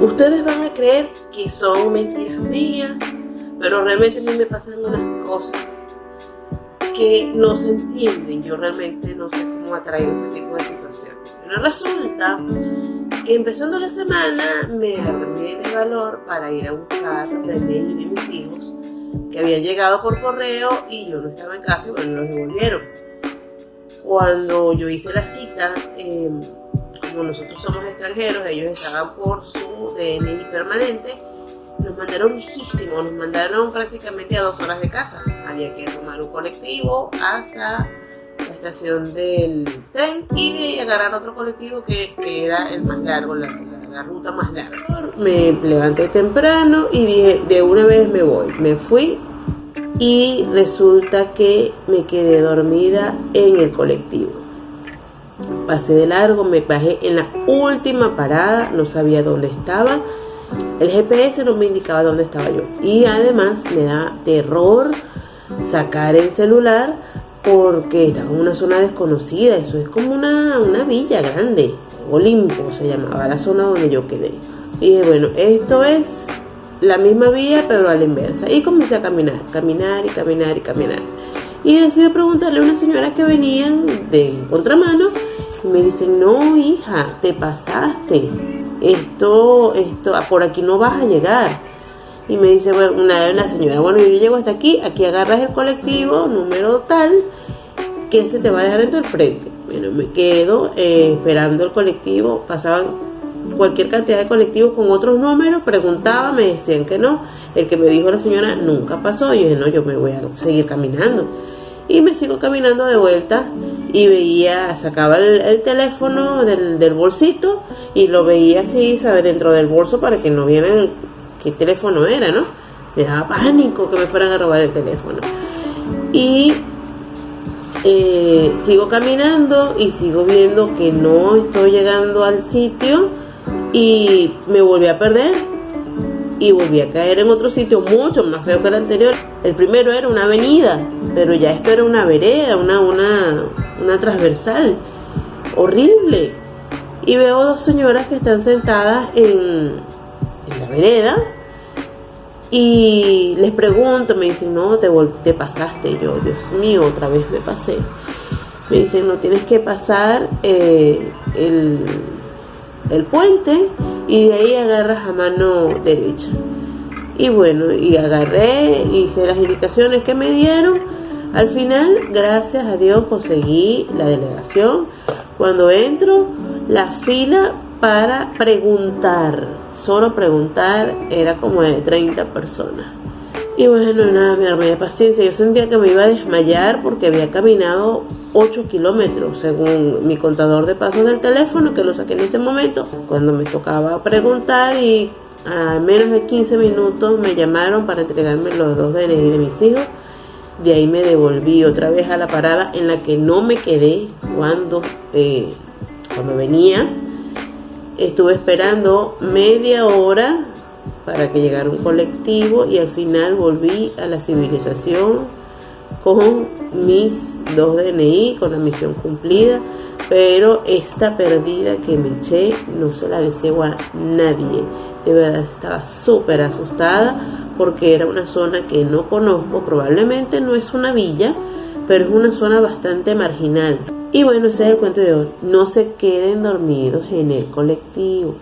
Ustedes van a creer que son mentiras mías, pero realmente a mí me pasan unas cosas que no se entienden. Yo realmente no sé cómo atraer ese tipo de situaciones. Pero resulta que empezando la semana me armé de valor para ir a buscar los DNI de mis hijos que habían llegado por correo y yo no estaba en casa y bueno, los devolvieron. Cuando yo hice la cita, em, como nosotros somos extranjeros, ellos estaban por su DNI permanente, nos mandaron lejísimo, nos mandaron prácticamente a dos horas de casa. Había que tomar un colectivo hasta la estación del tren y de agarrar otro colectivo que, era el más largo, la, la, ruta más larga. Me levanté temprano y dije, de una vez me voy. Me fui y resulta que me quedé dormida en el colectivo. Pasé de largo, me bajé en la última parada, no sabía dónde estaba. El GPS no me indicaba dónde estaba yo. Y además me da terror sacar el celular porque estaba en una zona desconocida. Eso es como una, una villa grande. Olimpo se llamaba la zona donde yo quedé. Y dije, bueno, esto es la misma vía pero a la inversa. Y comencé a caminar, caminar y caminar y caminar. Y decidí preguntarle a una señora que venían de contramano y me dicen, no hija, te pasaste. Esto, esto, por aquí no vas a llegar. Y me dice bueno, una, una señora, bueno, yo llego hasta aquí, aquí agarras el colectivo número tal que se te va a dejar en tu frente. Bueno, me quedo eh, esperando el colectivo, pasaban cualquier cantidad de colectivos con otros números, preguntaba, me decían que no. El que me dijo la señora nunca pasó. Yo dije, no, yo me voy a seguir caminando. Y me sigo caminando de vuelta y veía, sacaba el, teléfono del, del, bolsito y lo veía así, ¿sabes? Dentro del bolso para que no vieran qué teléfono era, ¿no? Me daba pánico que me fueran a robar el teléfono. Y eh, sigo caminando y sigo viendo que no estoy llegando al sitio y me volví a perder y volví a caer en otro sitio mucho más feo que el anterior. El primero era una avenida, pero ya esto era una vereda, una, una, una transversal. Horrible. Y veo dos señoras que están sentadas en, la vereda y les pregunto, me dicen, no, te, te pasaste. yo, Dios mío, otra vez me pasé. Me dicen, no tienes que pasar eh, el el puente y de ahí agarras a mano derecha. Y bueno, y agarré, hice las indicaciones que me dieron. Al final, gracias a Dios, conseguí la delegación. Cuando entro, la fila para preguntar, solo preguntar, era como de 30 personas. Y bueno, nada, me armé de paciencia. Yo sentía que me iba a desmayar porque había caminado 8 kilómetros, según mi contador de pasos del teléfono, que lo saqué en ese momento. Cuando me tocaba preguntar y a menos de 15 minutos me llamaron para entregarme los dos DNI de mis hijos. De ahí me devolví otra vez a la parada en la que no me quedé cuando, eh, cuando venía. Estuve esperando media hora para que llegara un colectivo y al final volví a la civilización con mis dos DNI, con la misión cumplida, pero esta perdida que me eché no se la deseo a nadie. De verdad estaba súper asustada porque era una zona que no conozco, probablemente no es una villa, pero es una zona bastante marginal. Y bueno, ese es el cuento de hoy. No se queden dormidos en el colectivo.